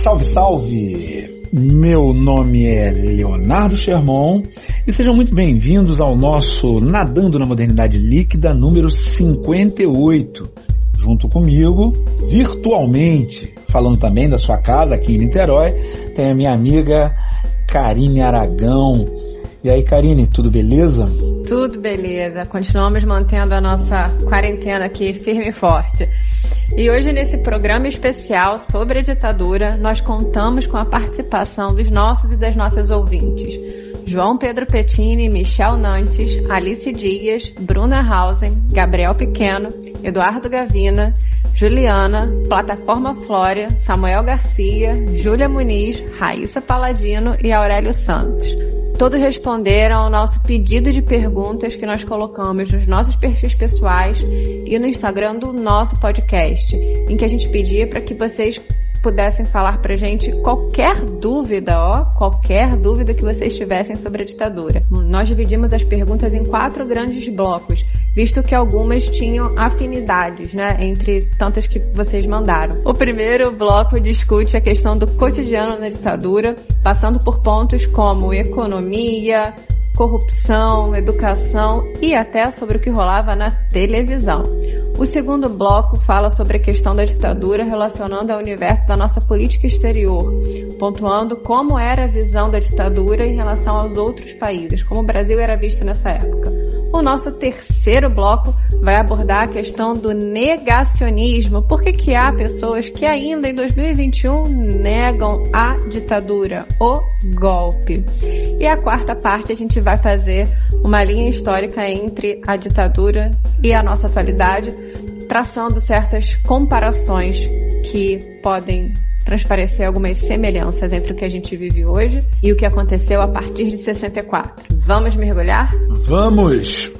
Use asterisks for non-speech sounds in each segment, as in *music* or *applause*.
Salve, salve! Meu nome é Leonardo Sherman e sejam muito bem-vindos ao nosso Nadando na Modernidade Líquida número 58. Junto comigo, virtualmente, falando também da sua casa aqui em Niterói, tem a minha amiga Karine Aragão. E aí, Karine, tudo beleza? Tudo beleza. Continuamos mantendo a nossa quarentena aqui firme e forte. E hoje, nesse programa especial sobre a ditadura, nós contamos com a participação dos nossos e das nossas ouvintes. João Pedro Pettini, Michel Nantes, Alice Dias, Bruna Hausen, Gabriel Pequeno, Eduardo Gavina, Juliana, Plataforma Flória, Samuel Garcia, Júlia Muniz, Raíssa Paladino e Aurélio Santos. Todos responderam ao nosso pedido de perguntas que nós colocamos nos nossos perfis pessoais e no Instagram do nosso podcast, em que a gente pedia para que vocês pudessem falar pra gente qualquer dúvida, ó, qualquer dúvida que vocês tivessem sobre a ditadura. Nós dividimos as perguntas em quatro grandes blocos, visto que algumas tinham afinidades, né, entre tantas que vocês mandaram. O primeiro bloco discute a questão do cotidiano na ditadura, passando por pontos como economia, corrupção, educação e até sobre o que rolava na televisão. O segundo bloco fala sobre a questão da ditadura relacionando ao universo da nossa política exterior, pontuando como era a visão da ditadura em relação aos outros países, como o Brasil era visto nessa época. O nosso terceiro bloco vai abordar a questão do negacionismo. Por que, que há pessoas que ainda em 2021 negam a ditadura, o golpe? E a quarta parte a gente vai fazer uma linha histórica entre a ditadura e a nossa atualidade, traçando certas comparações que podem transparecer algumas semelhanças entre o que a gente vive hoje e o que aconteceu a partir de 64. Vamos mergulhar? Vamos!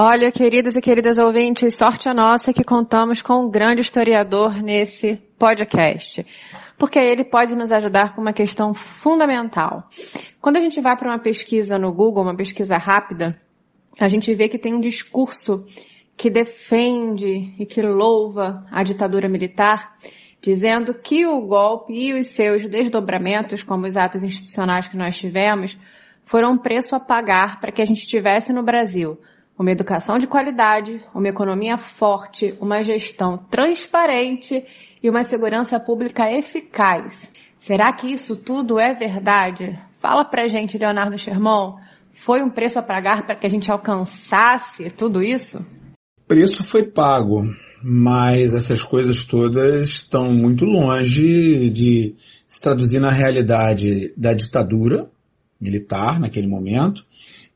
Olha, queridos e queridas ouvintes, sorte a nossa que contamos com um grande historiador nesse podcast, porque ele pode nos ajudar com uma questão fundamental. Quando a gente vai para uma pesquisa no Google, uma pesquisa rápida, a gente vê que tem um discurso que defende e que louva a ditadura militar, dizendo que o golpe e os seus desdobramentos, como os atos institucionais que nós tivemos, foram um preço a pagar para que a gente tivesse no Brasil uma educação de qualidade, uma economia forte, uma gestão transparente e uma segurança pública eficaz. Será que isso tudo é verdade? Fala pra gente, Leonardo Sherman, foi um preço a pagar para que a gente alcançasse tudo isso? Preço foi pago, mas essas coisas todas estão muito longe de se traduzir na realidade da ditadura militar naquele momento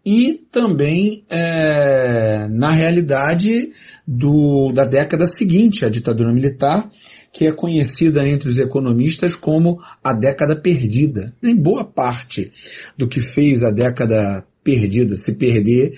e também é, na realidade do, da década seguinte à ditadura militar, que é conhecida entre os economistas como a década perdida. Em boa parte do que fez a década perdida se perder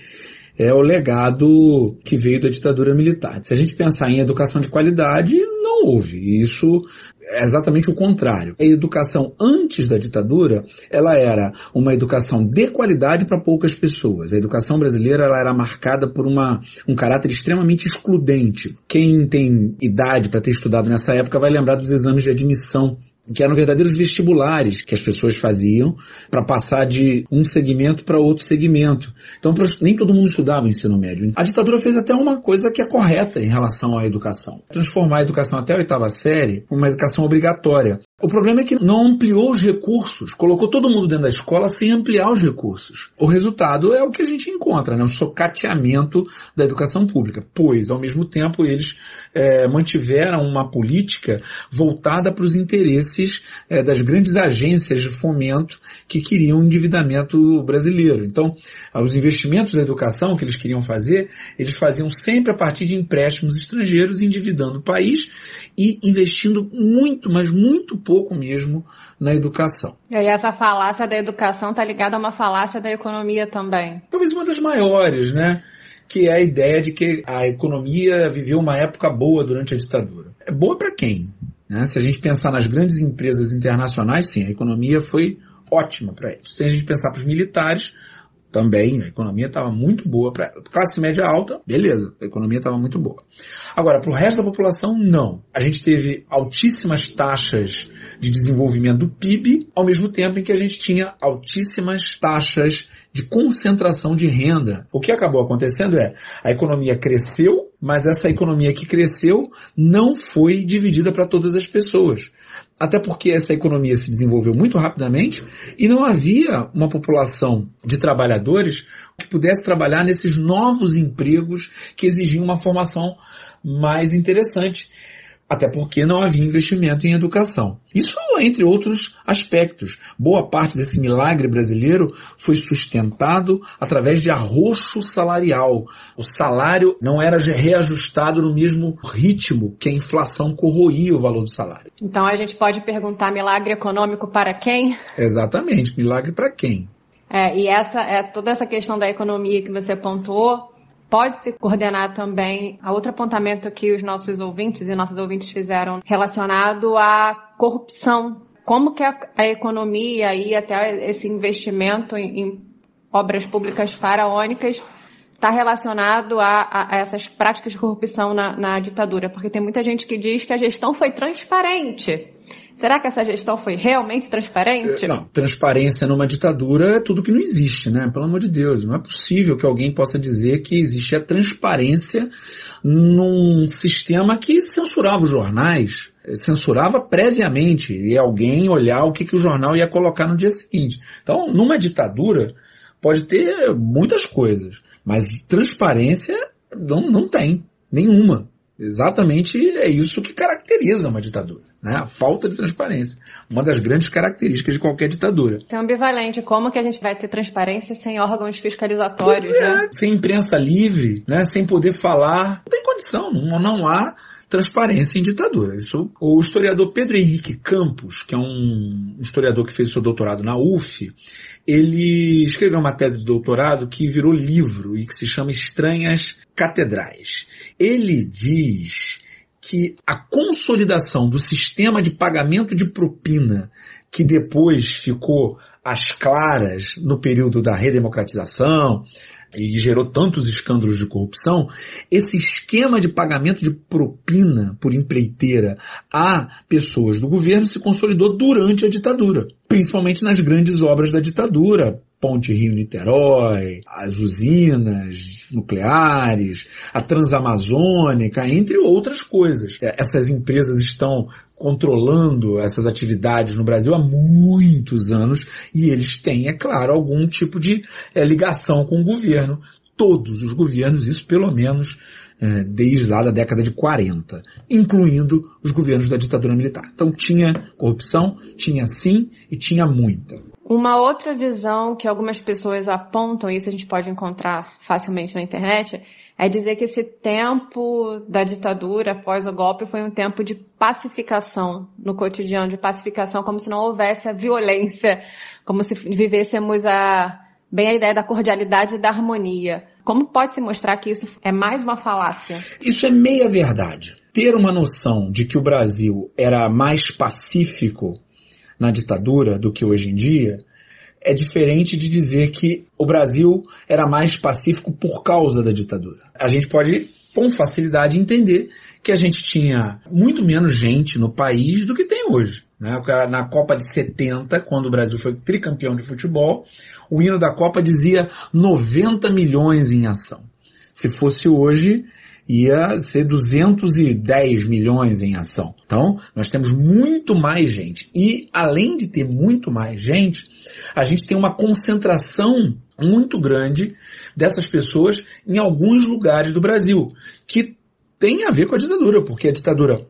é o legado que veio da ditadura militar. Se a gente pensar em educação de qualidade, não houve. Isso é exatamente o contrário. A educação antes da ditadura, ela era uma educação de qualidade para poucas pessoas. A educação brasileira ela era marcada por uma, um caráter extremamente excludente. Quem tem idade para ter estudado nessa época vai lembrar dos exames de admissão que eram verdadeiros vestibulares que as pessoas faziam para passar de um segmento para outro segmento. Então nem todo mundo estudava o ensino médio. A ditadura fez até uma coisa que é correta em relação à educação. Transformar a educação até a oitava série uma educação obrigatória. O problema é que não ampliou os recursos, colocou todo mundo dentro da escola sem ampliar os recursos. O resultado é o que a gente encontra, né? um socateamento da educação pública, pois, ao mesmo tempo, eles é, mantiveram uma política voltada para os interesses é, das grandes agências de fomento que queriam o endividamento brasileiro. Então, os investimentos da educação que eles queriam fazer, eles faziam sempre a partir de empréstimos estrangeiros, endividando o país e investindo muito, mas muito pouco mesmo na educação. E aí essa falácia da educação está ligada a uma falácia da economia também. Talvez uma das maiores, né? Que é a ideia de que a economia viveu uma época boa durante a ditadura. É boa para quem? Né? Se a gente pensar nas grandes empresas internacionais, sim, a economia foi ótima para eles. Se a gente pensar para os militares, também, a economia estava muito boa. Para classe média alta, beleza, a economia estava muito boa. Agora, para o resto da população, não. A gente teve altíssimas taxas de desenvolvimento do PIB, ao mesmo tempo em que a gente tinha altíssimas taxas de concentração de renda. O que acabou acontecendo é, a economia cresceu, mas essa economia que cresceu não foi dividida para todas as pessoas até porque essa economia se desenvolveu muito rapidamente e não havia uma população de trabalhadores que pudesse trabalhar nesses novos empregos que exigiam uma formação mais interessante até porque não havia investimento em educação. Isso entre outros aspectos. Boa parte desse milagre brasileiro foi sustentado através de arroxo salarial. O salário não era reajustado no mesmo ritmo que a inflação corroía o valor do salário. Então a gente pode perguntar milagre econômico para quem? Exatamente, milagre para quem? É, e essa é toda essa questão da economia que você pontuou pode se coordenar também a outro apontamento que os nossos ouvintes e nossas ouvintes fizeram relacionado à corrupção. Como que a, a economia e até esse investimento em, em obras públicas faraônicas está relacionado a, a, a, essas práticas de corrupção na, na ditadura? Porque tem muita gente que diz que a gestão foi transparente. Será que essa gestão foi realmente transparente? Não, transparência numa ditadura é tudo que não existe, né? Pelo amor de Deus, não é possível que alguém possa dizer que existe a transparência num sistema que censurava os jornais, censurava previamente e alguém olhar o que, que o jornal ia colocar no dia seguinte. Então, numa ditadura pode ter muitas coisas, mas transparência não, não tem nenhuma. Exatamente é isso que caracteriza uma ditadura. Né? A falta de transparência. Uma das grandes características de qualquer ditadura. É ambivalente. Como que a gente vai ter transparência sem órgãos fiscalizatórios? É, né? Sem imprensa livre, né? sem poder falar. Não tem condição, não, não há transparência em ditadura. Isso, o historiador Pedro Henrique Campos, que é um historiador que fez seu doutorado na UF, ele escreveu uma tese de doutorado que virou livro e que se chama Estranhas Catedrais. Ele diz que a consolidação do sistema de pagamento de propina, que depois ficou às claras no período da redemocratização e gerou tantos escândalos de corrupção, esse esquema de pagamento de propina por empreiteira a pessoas do governo se consolidou durante a ditadura, principalmente nas grandes obras da ditadura, Ponte Rio-Niterói, as usinas nucleares, a Transamazônica, entre outras coisas. É, essas empresas estão controlando essas atividades no Brasil há muitos anos e eles têm, é claro, algum tipo de é, ligação com o governo. Todos os governos, isso pelo menos é, desde lá da década de 40, incluindo os governos da ditadura militar. Então tinha corrupção, tinha sim e tinha muita. Uma outra visão que algumas pessoas apontam, isso a gente pode encontrar facilmente na internet, é dizer que esse tempo da ditadura após o golpe foi um tempo de pacificação no cotidiano, de pacificação, como se não houvesse a violência, como se vivêssemos a, bem a ideia da cordialidade e da harmonia. Como pode se mostrar que isso é mais uma falácia? Isso é meia verdade. Ter uma noção de que o Brasil era mais pacífico na ditadura do que hoje em dia, é diferente de dizer que o Brasil era mais pacífico por causa da ditadura. A gente pode com facilidade entender que a gente tinha muito menos gente no país do que tem hoje. Né? Na Copa de 70, quando o Brasil foi tricampeão de futebol, o hino da Copa dizia 90 milhões em ação. Se fosse hoje, ia ser 210 milhões em ação. Então, nós temos muito mais gente. E, além de ter muito mais gente, a gente tem uma concentração muito grande dessas pessoas em alguns lugares do Brasil, que tem a ver com a ditadura, porque a ditadura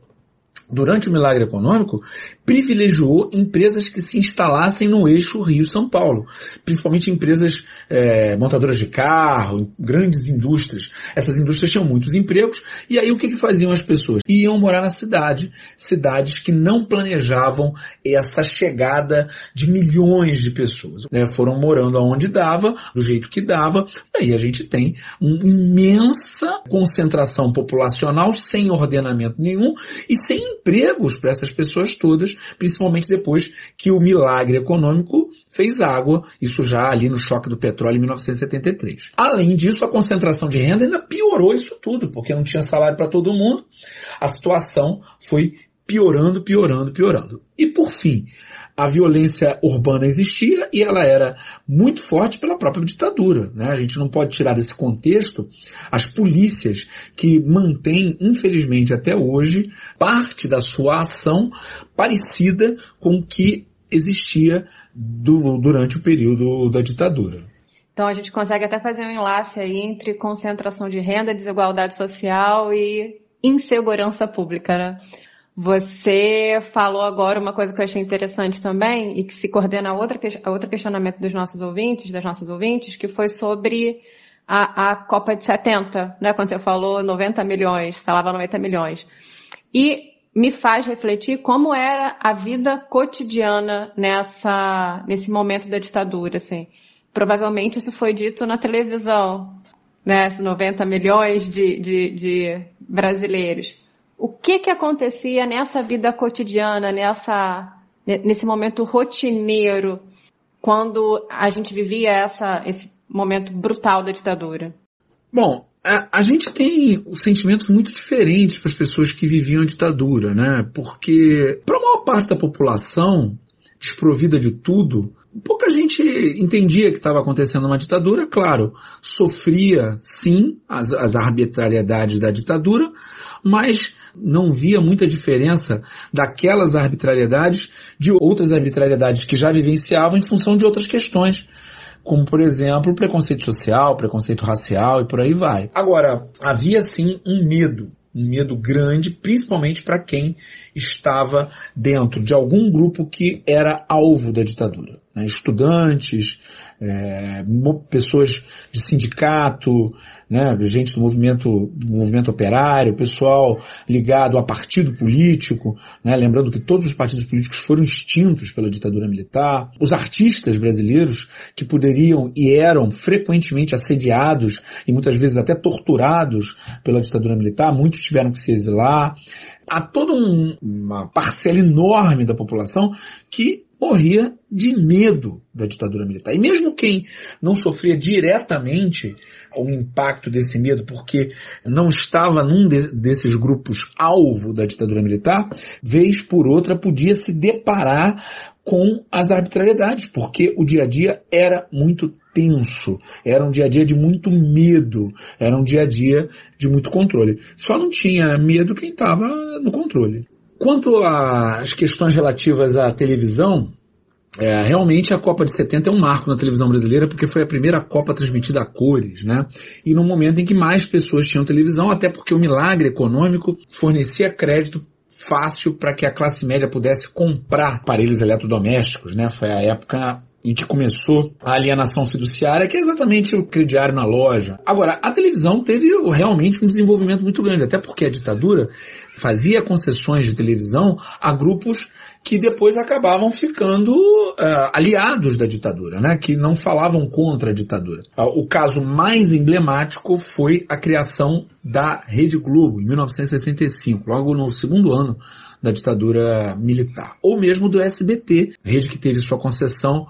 durante o milagre econômico, privilegiou empresas que se instalassem no eixo Rio-São Paulo, principalmente empresas é, montadoras de carro, grandes indústrias. Essas indústrias tinham muitos empregos, e aí o que, que faziam as pessoas? Iam morar na cidade, cidades que não planejavam essa chegada de milhões de pessoas. Né? Foram morando aonde dava, do jeito que dava, aí a gente tem uma imensa concentração populacional sem ordenamento nenhum e sem empregos para essas pessoas todas, principalmente depois que o milagre econômico fez água, isso já ali no choque do petróleo em 1973. Além disso, a concentração de renda ainda piorou isso tudo, porque não tinha salário para todo mundo. A situação foi piorando, piorando, piorando. E por fim, a violência urbana existia e ela era muito forte pela própria ditadura. Né? A gente não pode tirar desse contexto as polícias que mantêm, infelizmente até hoje, parte da sua ação parecida com o que existia do, durante o período da ditadura. Então a gente consegue até fazer um enlace aí entre concentração de renda, desigualdade social e insegurança pública, né? Você falou agora uma coisa que eu achei interessante também e que se coordena a, outra, a outro questionamento dos nossos ouvintes, das nossas ouvintes, que foi sobre a, a Copa de 70, né? Quando você falou 90 milhões, falava 90 milhões. E me faz refletir como era a vida cotidiana nessa, nesse momento da ditadura, assim. Provavelmente isso foi dito na televisão, né? 90 milhões de, de, de brasileiros o que que acontecia nessa vida cotidiana, nessa, nesse momento rotineiro, quando a gente vivia essa, esse momento brutal da ditadura? Bom, a, a gente tem sentimentos muito diferentes para as pessoas que viviam a ditadura, né? Porque para a maior parte da população, desprovida de tudo, pouca gente entendia que estava acontecendo uma ditadura, claro, sofria sim as, as arbitrariedades da ditadura, mas não via muita diferença daquelas arbitrariedades de outras arbitrariedades que já vivenciavam em função de outras questões como por exemplo preconceito social, preconceito racial e por aí vai. Agora, havia sim um medo um medo grande, principalmente para quem estava dentro de algum grupo que era alvo da ditadura. Né? Estudantes, é, pessoas de sindicato, né? gente do movimento, do movimento operário, pessoal ligado a partido político, né? lembrando que todos os partidos políticos foram extintos pela ditadura militar, os artistas brasileiros que poderiam e eram frequentemente assediados e muitas vezes até torturados pela ditadura militar, muitos tiveram que se exilar. Há toda um, uma parcela enorme da população que morria de medo da ditadura militar. E mesmo quem não sofria diretamente o impacto desse medo, porque não estava num de, desses grupos alvo da ditadura militar, vez por outra podia se deparar com as arbitrariedades, porque o dia a dia era muito tenso, era um dia a dia de muito medo, era um dia a dia de muito controle. Só não tinha medo quem estava no controle. Quanto às questões relativas à televisão, é, realmente a Copa de 70 é um marco na televisão brasileira porque foi a primeira Copa transmitida a cores, né? E no momento em que mais pessoas tinham televisão, até porque o milagre econômico fornecia crédito fácil para que a classe média pudesse comprar aparelhos eletrodomésticos, né? Foi a época em que começou a alienação fiduciária, que é exatamente o crediário na loja. Agora, a televisão teve realmente um desenvolvimento muito grande, até porque a ditadura fazia concessões de televisão a grupos que depois acabavam ficando uh, aliados da ditadura, né? que não falavam contra a ditadura. Uh, o caso mais emblemático foi a criação da Rede Globo, em 1965, logo no segundo ano da ditadura militar. Ou mesmo do SBT, rede que teve sua concessão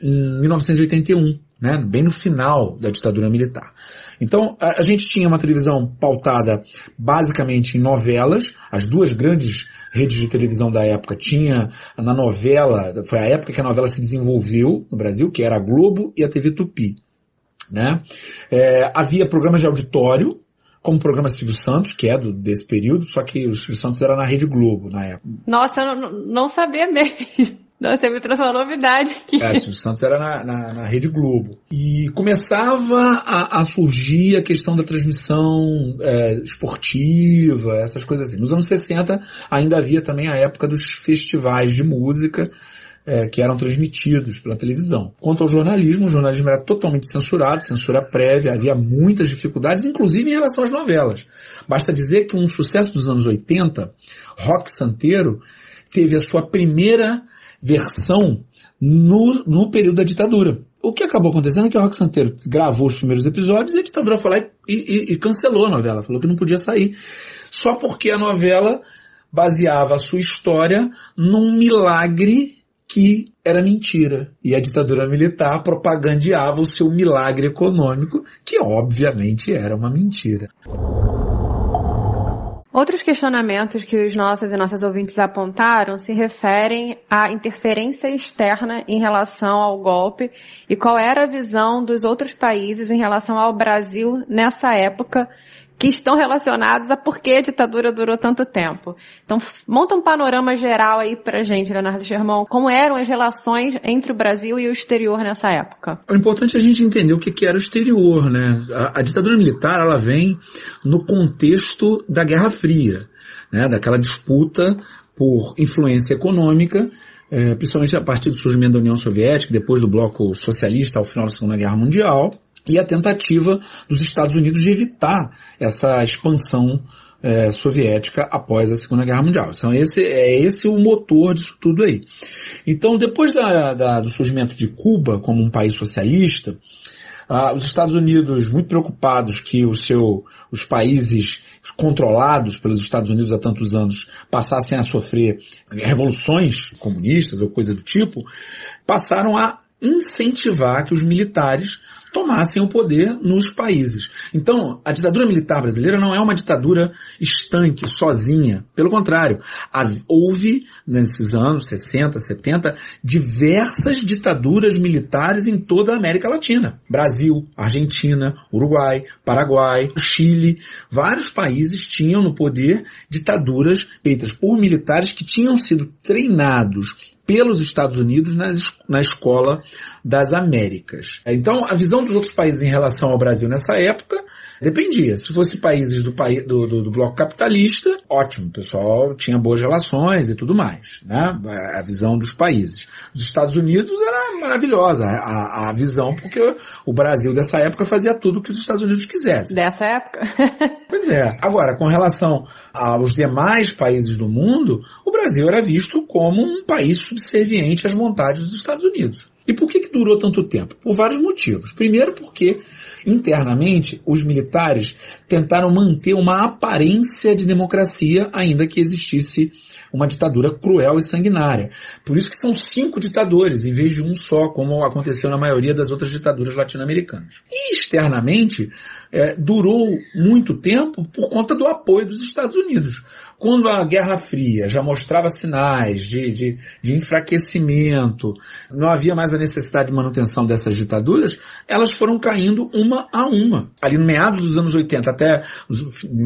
em 1981, né, bem no final da ditadura militar. Então, a, a, gente tinha uma televisão pautada basicamente em novelas, as duas grandes redes de televisão da época tinha na novela, foi a época que a novela se desenvolveu no Brasil, que era a Globo e a TV Tupi. Né? É, havia programas de auditório, como o programa Silvio Santos, que é do, desse período, só que o Silvio Santos era na Rede Globo na época. Nossa, eu não, não sabia mesmo. Não, você me trouxe uma novidade aqui. É, o Santos era na, na, na, Rede Globo. E começava a, a surgir a questão da transmissão é, esportiva, essas coisas assim. Nos anos 60 ainda havia também a época dos festivais de música, é, que eram transmitidos pela televisão. Quanto ao jornalismo, o jornalismo era totalmente censurado, censura prévia, havia muitas dificuldades, inclusive em relação às novelas. Basta dizer que um sucesso dos anos 80, Rock Santeiro, teve a sua primeira versão no, no período da ditadura. O que acabou acontecendo é que o Rock Santeiro gravou os primeiros episódios e a ditadura foi lá e, e, e cancelou a novela, falou que não podia sair. Só porque a novela baseava a sua história num milagre que era mentira. E a ditadura militar propagandeava o seu milagre econômico, que obviamente era uma mentira. Outros questionamentos que os nossos e nossas ouvintes apontaram se referem à interferência externa em relação ao golpe e qual era a visão dos outros países em relação ao Brasil nessa época que estão relacionados a por que a ditadura durou tanto tempo. Então, monta um panorama geral aí pra gente, Leonardo Germão, como eram as relações entre o Brasil e o exterior nessa época. É importante a gente entender o que, que era o exterior, né? A, a ditadura militar, ela vem no contexto da Guerra Fria, né? Daquela disputa por influência econômica, é, principalmente a partir do surgimento da União Soviética, depois do bloco socialista ao final da Segunda Guerra Mundial, e a tentativa dos Estados Unidos de evitar essa expansão é, soviética após a Segunda Guerra Mundial. Então esse é esse o motor disso tudo aí. Então depois da, da, do surgimento de Cuba como um país socialista, ah, os Estados Unidos muito preocupados que o seu, os países controlados pelos Estados Unidos há tantos anos passassem a sofrer revoluções comunistas ou coisa do tipo, passaram a incentivar que os militares tomassem o poder nos países. Então, a ditadura militar brasileira não é uma ditadura estanque, sozinha. Pelo contrário, houve, nesses anos 60, 70, diversas ditaduras militares em toda a América Latina. Brasil, Argentina, Uruguai, Paraguai, Chile. Vários países tinham no poder ditaduras feitas por militares que tinham sido treinados pelos Estados Unidos nas, na escola das Américas. Então, a visão dos outros países em relação ao Brasil nessa época Dependia. Se fosse países do, do, do, do, bloco capitalista, ótimo, o pessoal tinha boas relações e tudo mais, né? A visão dos países. Os Estados Unidos era maravilhosa a, a visão, porque o Brasil dessa época fazia tudo o que os Estados Unidos quisessem. Dessa época? *laughs* pois é. Agora, com relação aos demais países do mundo, o Brasil era visto como um país subserviente às vontades dos Estados Unidos. E por que, que durou tanto tempo? Por vários motivos. Primeiro porque Internamente, os militares tentaram manter uma aparência de democracia, ainda que existisse uma ditadura cruel e sanguinária. Por isso que são cinco ditadores, em vez de um só, como aconteceu na maioria das outras ditaduras latino-americanas. E externamente, é, durou muito tempo por conta do apoio dos Estados Unidos. Quando a Guerra Fria já mostrava sinais de, de, de enfraquecimento, não havia mais a necessidade de manutenção dessas ditaduras, elas foram caindo uma a uma. Ali no meados dos anos 80 até o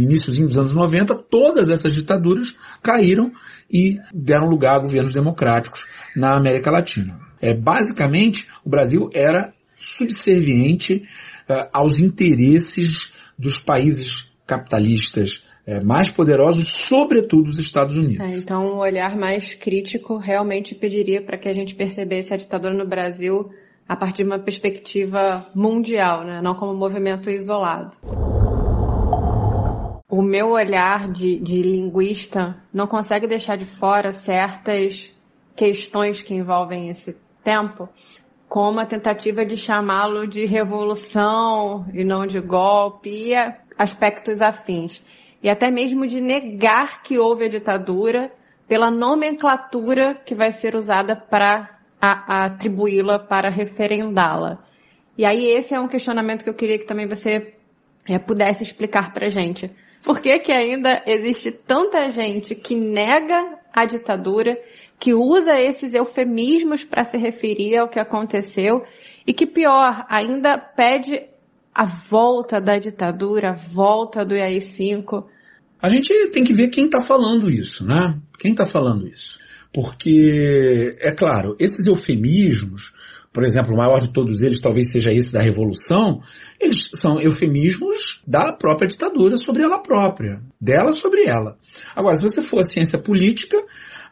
iníciozinho dos anos 90, todas essas ditaduras caíram e deram lugar a governos democráticos na América Latina. É, basicamente, o Brasil era subserviente uh, aos interesses dos países capitalistas é, mais poderosos, sobretudo os Estados Unidos. É, então, um olhar mais crítico realmente pediria para que a gente percebesse a ditadura no Brasil a partir de uma perspectiva mundial, né? não como um movimento isolado. O meu olhar de, de linguista não consegue deixar de fora certas questões que envolvem esse tempo, como a tentativa de chamá-lo de revolução e não de golpe e aspectos afins e até mesmo de negar que houve a ditadura pela nomenclatura que vai ser usada para atribuí-la, para referendá-la. E aí esse é um questionamento que eu queria que também você é, pudesse explicar para gente. Por que, que ainda existe tanta gente que nega a ditadura, que usa esses eufemismos para se referir ao que aconteceu e que pior, ainda pede a volta da ditadura, a volta do AI-5. A gente tem que ver quem está falando isso, né? Quem está falando isso? Porque, é claro, esses eufemismos, por exemplo, o maior de todos eles talvez seja esse da Revolução, eles são eufemismos da própria ditadura sobre ela própria, dela sobre ela. Agora, se você for a ciência política,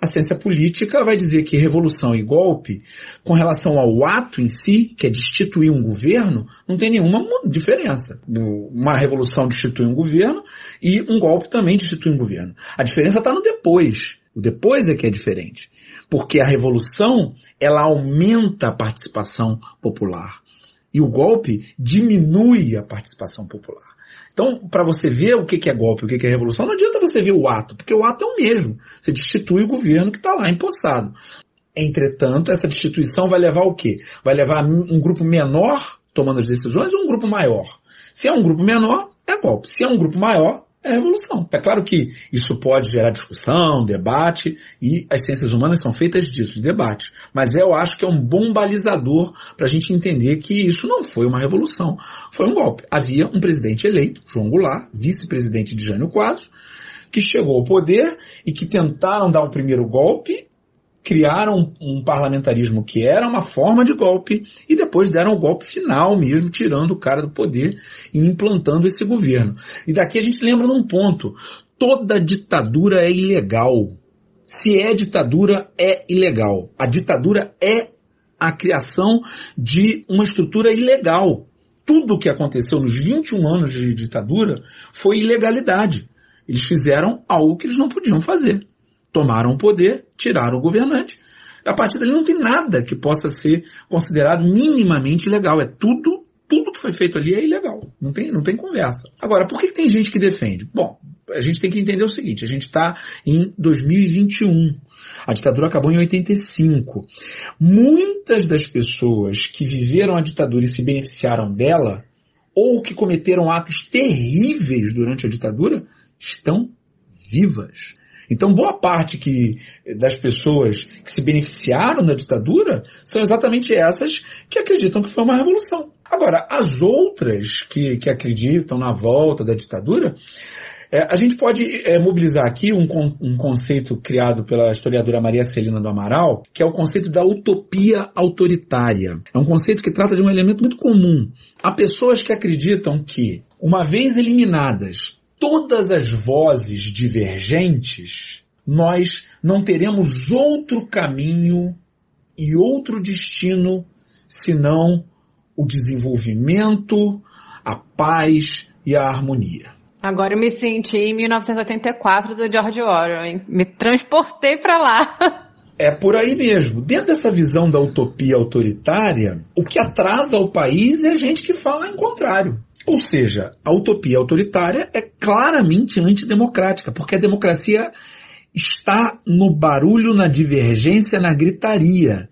a ciência política vai dizer que revolução e golpe, com relação ao ato em si, que é destituir um governo, não tem nenhuma diferença. Uma revolução destitui um governo e um golpe também destitui um governo. A diferença está no depois. O depois é que é diferente. Porque a revolução, ela aumenta a participação popular. E o golpe diminui a participação popular. Então, para você ver o que é golpe, o que é revolução, não adianta você ver o ato, porque o ato é o mesmo. Você destitui o governo que está lá empossado. Entretanto, essa destituição vai levar o quê? Vai levar um grupo menor tomando as decisões ou um grupo maior? Se é um grupo menor, é golpe. Se é um grupo maior, é revolução. É claro que isso pode gerar discussão, debate, e as ciências humanas são feitas disso, de debate. Mas eu acho que é um bom balizador para a gente entender que isso não foi uma revolução, foi um golpe. Havia um presidente eleito, João Goulart, vice-presidente de Jânio Quadros, que chegou ao poder e que tentaram dar o primeiro golpe criaram um parlamentarismo que era uma forma de golpe e depois deram o golpe final mesmo, tirando o cara do poder e implantando esse governo. E daqui a gente lembra num ponto, toda ditadura é ilegal. Se é ditadura, é ilegal. A ditadura é a criação de uma estrutura ilegal. Tudo o que aconteceu nos 21 anos de ditadura foi ilegalidade. Eles fizeram algo que eles não podiam fazer tomaram o poder, tiraram o governante. A partir dali não tem nada que possa ser considerado minimamente legal. É tudo, tudo que foi feito ali é ilegal. Não tem, não tem conversa. Agora, por que, que tem gente que defende? Bom, a gente tem que entender o seguinte, a gente está em 2021. A ditadura acabou em 85. Muitas das pessoas que viveram a ditadura e se beneficiaram dela, ou que cometeram atos terríveis durante a ditadura, estão vivas. Então, boa parte que, das pessoas que se beneficiaram da ditadura são exatamente essas que acreditam que foi uma revolução. Agora, as outras que, que acreditam na volta da ditadura, é, a gente pode é, mobilizar aqui um, um, conceito criado pela historiadora Maria Celina do Amaral, que é o conceito da utopia autoritária. É um conceito que trata de um elemento muito comum. Há pessoas que acreditam que, uma vez eliminadas todas as vozes divergentes, nós não teremos outro caminho e outro destino senão o desenvolvimento, a paz e a harmonia. Agora eu me senti em 1984 do George Orwell, hein? me transportei para lá. É por aí mesmo. Dentro dessa visão da utopia autoritária, o que atrasa o país é a gente que fala em contrário. Ou seja, a utopia autoritária é claramente antidemocrática, porque a democracia está no barulho, na divergência, na gritaria.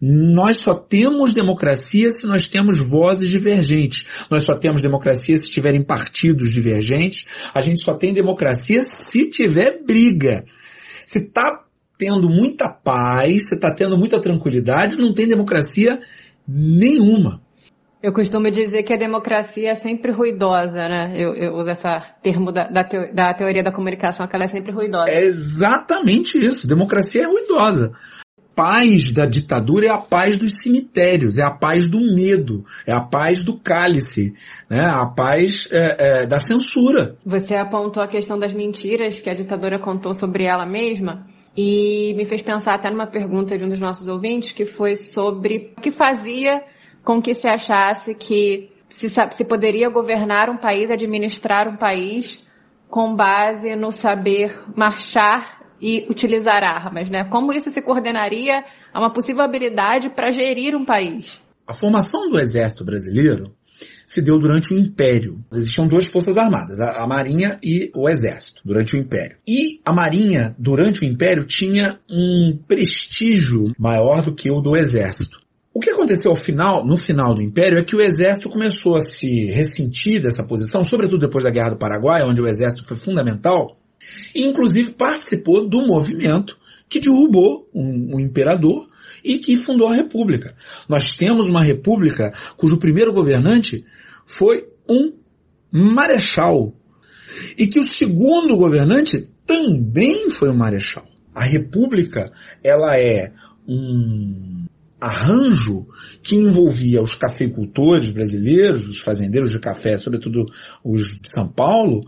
Nós só temos democracia se nós temos vozes divergentes. Nós só temos democracia se tiverem partidos divergentes. A gente só tem democracia se tiver briga. Se está tendo muita paz, se está tendo muita tranquilidade, não tem democracia nenhuma. Eu costumo dizer que a democracia é sempre ruidosa, né? Eu, eu uso esse termo da, da, teo, da, teoria da comunicação, que ela é sempre ruidosa. É exatamente isso. Democracia é ruidosa. Paz da ditadura é a paz dos cemitérios, é a paz do medo, é a paz do cálice, né? a paz é, é, da censura. Você apontou a questão das mentiras que a ditadura contou sobre ela mesma. E me fez pensar até numa pergunta de um dos nossos ouvintes, que foi sobre o que fazia com que se achasse que se, se poderia governar um país, administrar um país com base no saber marchar e utilizar armas, né? Como isso se coordenaria a uma possível habilidade para gerir um país? A formação do exército brasileiro se deu durante o Império. Existiam duas forças armadas, a, a, Marinha e o Exército, durante o Império. E a Marinha, durante o Império, tinha um prestígio maior do que o do Exército. O que aconteceu ao final, no final do Império é que o exército começou a se ressentir dessa posição, sobretudo depois da Guerra do Paraguai, onde o exército foi fundamental, e inclusive participou do movimento que derrubou um, um imperador e que fundou a República. Nós temos uma República cujo primeiro governante foi um marechal e que o segundo governante também foi um marechal. A República, ela é um arranjo que envolvia os cafeicultores brasileiros, os fazendeiros de café, sobretudo os de São Paulo,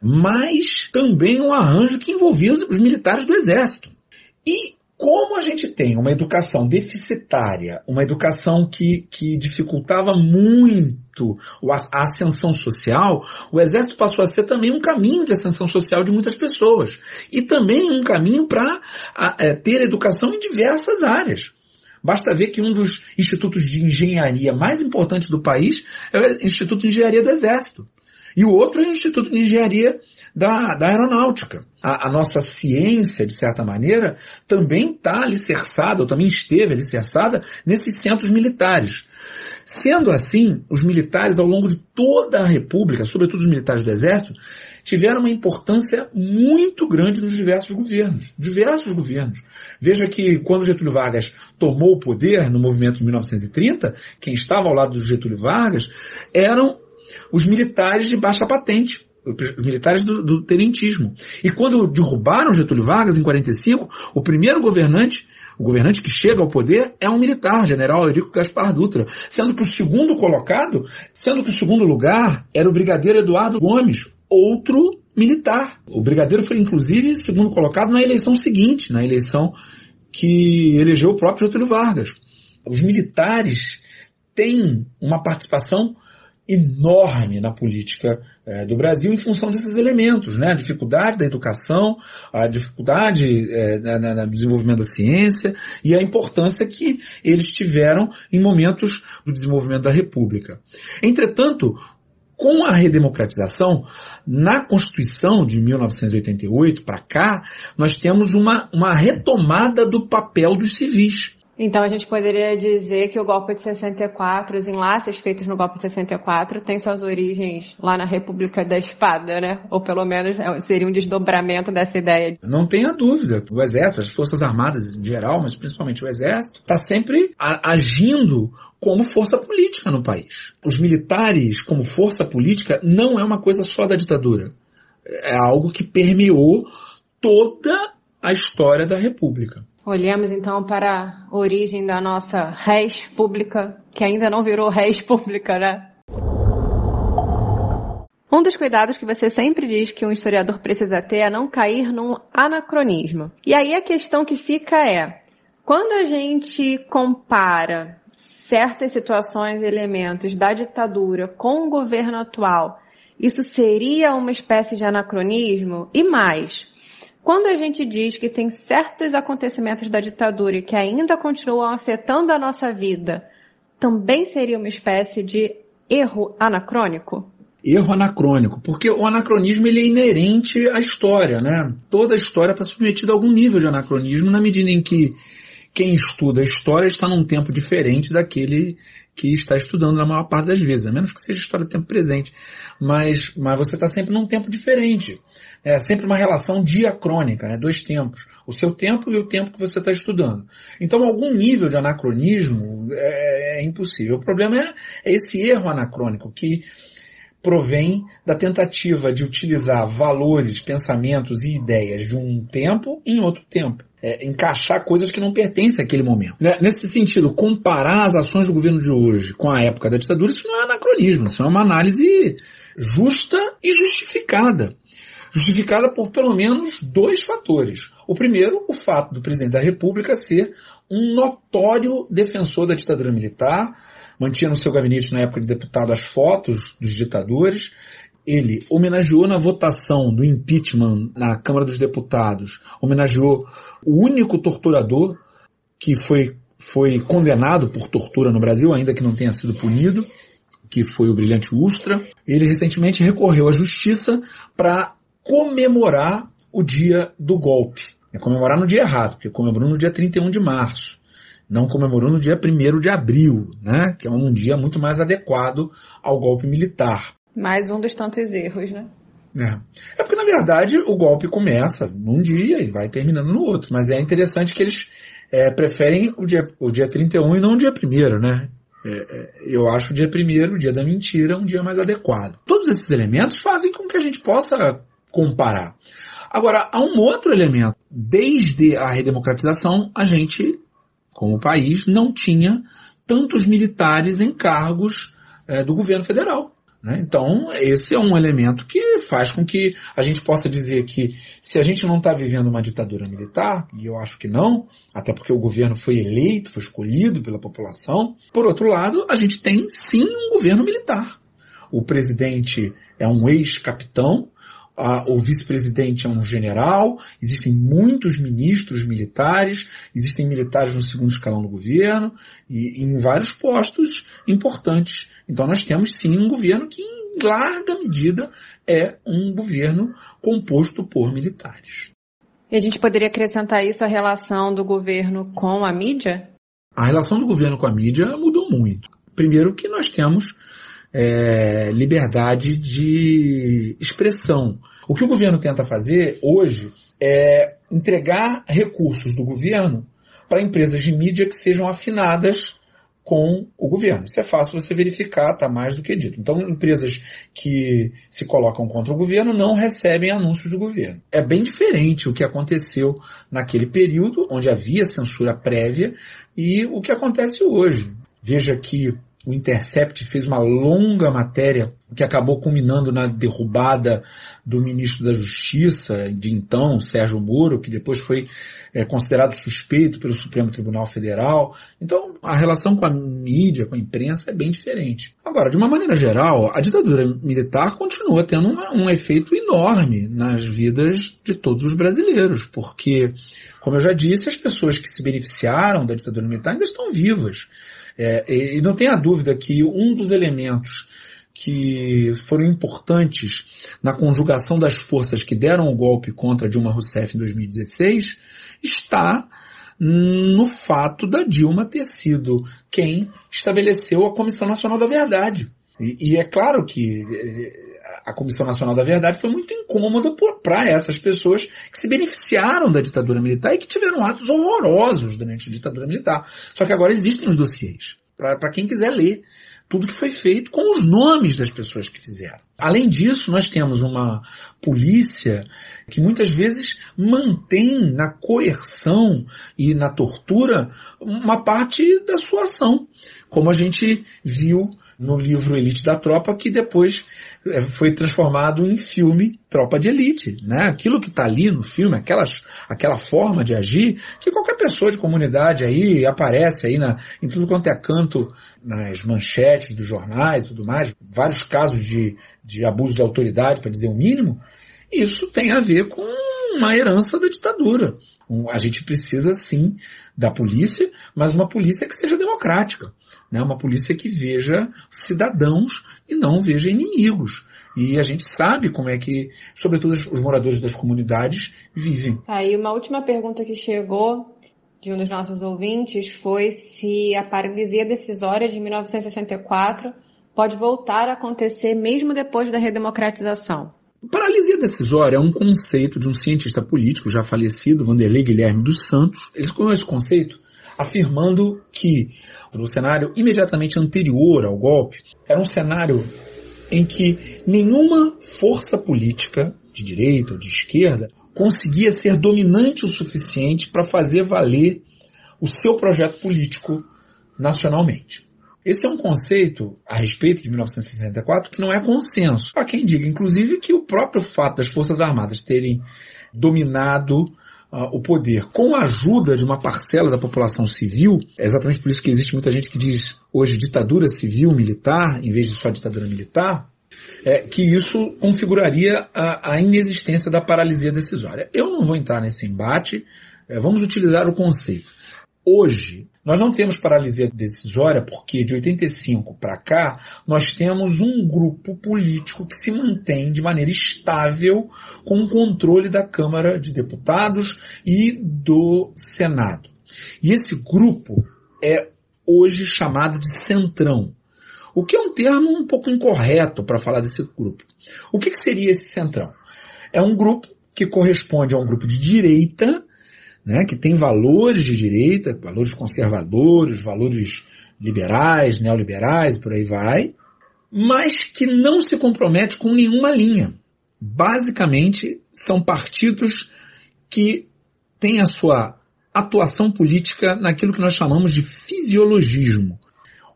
mas também um arranjo que envolvia os, os militares do exército. E como a gente tem uma educação deficitária, uma educação que, que dificultava muito a ascensão social, o exército passou a ser também um caminho de ascensão social de muitas pessoas. E também um caminho para é, ter educação em diversas áreas. Basta ver que um dos institutos de engenharia mais importantes do país é o Instituto de Engenharia do Exército. E o outro é o Instituto de Engenharia da, da Aeronáutica. A, a, nossa ciência, de certa maneira, também está alicerçada, ou também esteve alicerçada, nesses centros militares. Sendo assim, os militares, ao longo de toda a República, sobretudo os militares do Exército, tiveram uma importância muito grande nos diversos governos. Diversos governos. Veja que quando Getúlio Vargas tomou o poder no movimento de 1930, quem estava ao lado do Getúlio Vargas eram os militares de baixa patente os militares do, do, tenentismo. E quando derrubaram Getúlio Vargas em 45, o primeiro governante, o governante que chega ao poder é um militar, general Eurico Gaspar Dutra, sendo que o segundo colocado, sendo que o segundo lugar era o brigadeiro Eduardo Gomes, outro militar. O brigadeiro foi inclusive segundo colocado na eleição seguinte, na eleição que elegeu o próprio Getúlio Vargas. Os militares têm uma participação enorme na política é, do Brasil em função desses elementos, né? A dificuldade da educação, a dificuldade é, no desenvolvimento da ciência e a importância que eles tiveram em momentos do desenvolvimento da República. Entretanto, com a redemocratização, na Constituição de 1988 para cá, nós temos uma, uma retomada do papel dos civis. Então a gente poderia dizer que o golpe de 64, os enlaces feitos no golpe de 64, têm suas origens lá na República da Espada, né? Ou pelo menos é, seria um desdobramento dessa ideia. Não tenha dúvida. O Exército, as Forças Armadas em geral, mas principalmente o Exército, está sempre agindo como força política no país. Os militares, como força política, não é uma coisa só da ditadura. É algo que permeou toda a história da República. Olhemos então para a origem da nossa res pública, que ainda não virou res pública, né? Um dos cuidados que você sempre diz que um historiador precisa ter é não cair num anacronismo. E aí a questão que fica é: quando a gente compara certas situações e elementos da ditadura com o governo atual, isso seria uma espécie de anacronismo? E mais, quando a gente diz que tem certos acontecimentos da ditadura que ainda continuam afetando a nossa vida, também seria uma espécie de erro anacrônico? Erro anacrônico, porque o anacronismo ele é inerente à história, né? Toda a história está submetida a algum nível de anacronismo na medida em que quem estuda a história está num tempo diferente daquele que está estudando na maior parte das vezes, a menos que seja história do tempo presente. Mas, mas você está sempre num tempo diferente. É sempre uma relação diacrônica, né? dois tempos. O seu tempo e o tempo que você está estudando. Então, algum nível de anacronismo é, é impossível. O problema é, é esse erro anacrônico que provém da tentativa de utilizar valores, pensamentos e ideias de um tempo em outro tempo é, encaixar coisas que não pertencem àquele momento. Né? Nesse sentido, comparar as ações do governo de hoje com a época da ditadura, isso não é anacronismo, isso é uma análise justa e justificada. Justificada por pelo menos dois fatores. O primeiro, o fato do presidente da República ser um notório defensor da ditadura militar, mantinha no seu gabinete na época de deputado as fotos dos ditadores ele homenageou na votação do impeachment na Câmara dos Deputados, homenageou o único torturador que foi, foi condenado por tortura no Brasil, ainda que não tenha sido punido, que foi o brilhante Ustra. Ele recentemente recorreu à justiça para comemorar o dia do golpe. É comemorar no dia errado, porque comemorou no dia 31 de março. Não comemorou no dia 1 de abril, né? que é um dia muito mais adequado ao golpe militar. Mais um dos tantos erros, né? É. é porque, na verdade, o golpe começa num dia e vai terminando no outro. Mas é interessante que eles é, preferem o dia, o dia 31 e não o dia 1 né? É, é, eu acho o dia 1 o dia da mentira, um dia mais adequado. Todos esses elementos fazem com que a gente possa comparar. Agora, há um outro elemento. Desde a redemocratização, a gente, como país, não tinha tantos militares em cargos é, do governo federal. Né? Então, esse é um elemento que faz com que a gente possa dizer que se a gente não está vivendo uma ditadura militar, e eu acho que não, até porque o governo foi eleito, foi escolhido pela população, por outro lado, a gente tem sim um governo militar. O presidente é um ex-capitão, o vice-presidente é um general, existem muitos ministros militares, existem militares no segundo escalão do governo e, e em vários postos importantes então nós temos sim um governo que em larga medida, é um governo composto por militares. E a gente poderia acrescentar isso à relação do governo com a mídia? A relação do governo com a mídia mudou muito. Primeiro que nós temos é, liberdade de expressão. O que o governo tenta fazer hoje é entregar recursos do governo para empresas de mídia que sejam afinadas com o governo. Isso é fácil você verificar, está mais do que dito. Então, empresas que se colocam contra o governo não recebem anúncios do governo. É bem diferente o que aconteceu naquele período, onde havia censura prévia, e o que acontece hoje. Veja que o Intercept fez uma longa matéria que acabou culminando na derrubada do ministro da Justiça, de então, Sérgio Moro, que depois foi é, considerado suspeito pelo Supremo Tribunal Federal. Então, a relação com a mídia, com a imprensa, é bem diferente. Agora, de uma maneira geral, a ditadura militar continua tendo uma, um efeito enorme nas vidas de todos os brasileiros, porque, como eu já disse, as pessoas que se beneficiaram da ditadura militar ainda estão vivas. É, e não tenha dúvida que um dos elementos que foram importantes na conjugação das forças que deram o golpe contra Dilma Rousseff em 2016 está no fato da Dilma ter sido quem estabeleceu a Comissão Nacional da Verdade. E, e é claro que é, a Comissão Nacional da Verdade foi muito incômoda para essas pessoas que se beneficiaram da ditadura militar e que tiveram atos horrorosos durante a ditadura militar. Só que agora existem os dossiês, para quem quiser ler tudo que foi feito com os nomes das pessoas que fizeram. Além disso, nós temos uma polícia que muitas vezes mantém na coerção e na tortura uma parte da sua ação, como a gente viu no livro Elite da Tropa, que depois é, foi transformado em filme Tropa de Elite, né? Aquilo que está ali no filme, aquelas, aquela forma de agir, que qualquer pessoa de comunidade aí aparece aí na, em tudo quanto é canto, nas manchetes dos jornais e tudo mais, vários casos de, de abuso de autoridade, para dizer o mínimo, isso tem a ver com uma herança da ditadura. A gente precisa sim da polícia, mas uma polícia que seja democrática né? uma polícia que veja cidadãos e não veja inimigos. E a gente sabe como é que, sobretudo, os moradores das comunidades vivem. Aí tá, uma última pergunta que chegou de um dos nossos ouvintes foi se a paralisia decisória de 1964 pode voltar a acontecer mesmo depois da redemocratização. Paralisia decisória é um conceito de um cientista político já falecido, Vanderlei Guilherme dos Santos. Ele cunhou esse conceito afirmando que no cenário imediatamente anterior ao golpe era um cenário em que nenhuma força política, de direita ou de esquerda, conseguia ser dominante o suficiente para fazer valer o seu projeto político nacionalmente. Esse é um conceito a respeito de 1964 que não é consenso. Há quem diga, inclusive, que o próprio fato das Forças Armadas terem dominado uh, o poder com a ajuda de uma parcela da população civil, é exatamente por isso que existe muita gente que diz hoje ditadura civil militar, em vez de só ditadura militar, é, que isso configuraria a, a, inexistência da paralisia decisória. Eu não vou entrar nesse embate, é, vamos utilizar o conceito. Hoje, nós não temos paralisia decisória porque de 85 para cá nós temos um grupo político que se mantém de maneira estável com o controle da Câmara de Deputados e do Senado. E esse grupo é hoje chamado de Centrão. O que é um termo um pouco incorreto para falar desse grupo. O que, que seria esse Centrão? É um grupo que corresponde a um grupo de direita né, que tem valores de direita, valores conservadores, valores liberais, neoliberais, por aí vai, mas que não se compromete com nenhuma linha. Basicamente, são partidos que têm a sua atuação política naquilo que nós chamamos de fisiologismo.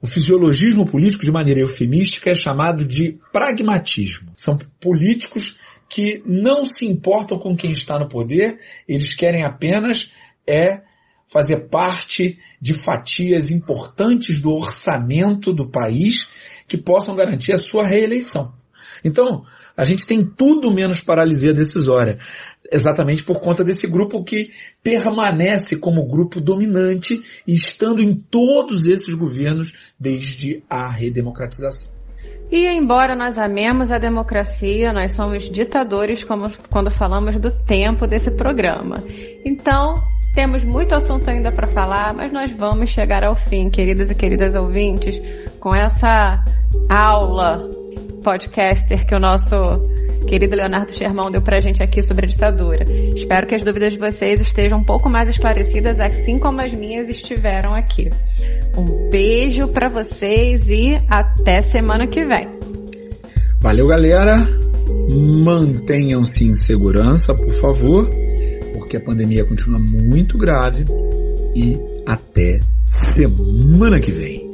O fisiologismo político, de maneira eufemística, é chamado de pragmatismo. São políticos que não se importam com quem está no poder, eles querem apenas é fazer parte de fatias importantes do orçamento do país que possam garantir a sua reeleição. Então, a gente tem tudo menos paralisia decisória, exatamente por conta desse grupo que permanece como grupo dominante e estando em todos esses governos desde a redemocratização. E embora nós amemos a democracia, nós somos ditadores quando falamos do tempo desse programa. Então, temos muito assunto ainda para falar, mas nós vamos chegar ao fim, queridas e queridas ouvintes, com essa aula podcaster que o nosso querido Leonardo Sherman deu pra gente aqui sobre a ditadura. Espero que as dúvidas de vocês estejam um pouco mais esclarecidas, assim como as minhas estiveram aqui. Um beijo para vocês e até semana que vem. Valeu, galera. Mantenham-se em segurança, por favor, porque a pandemia continua muito grave e até semana que vem.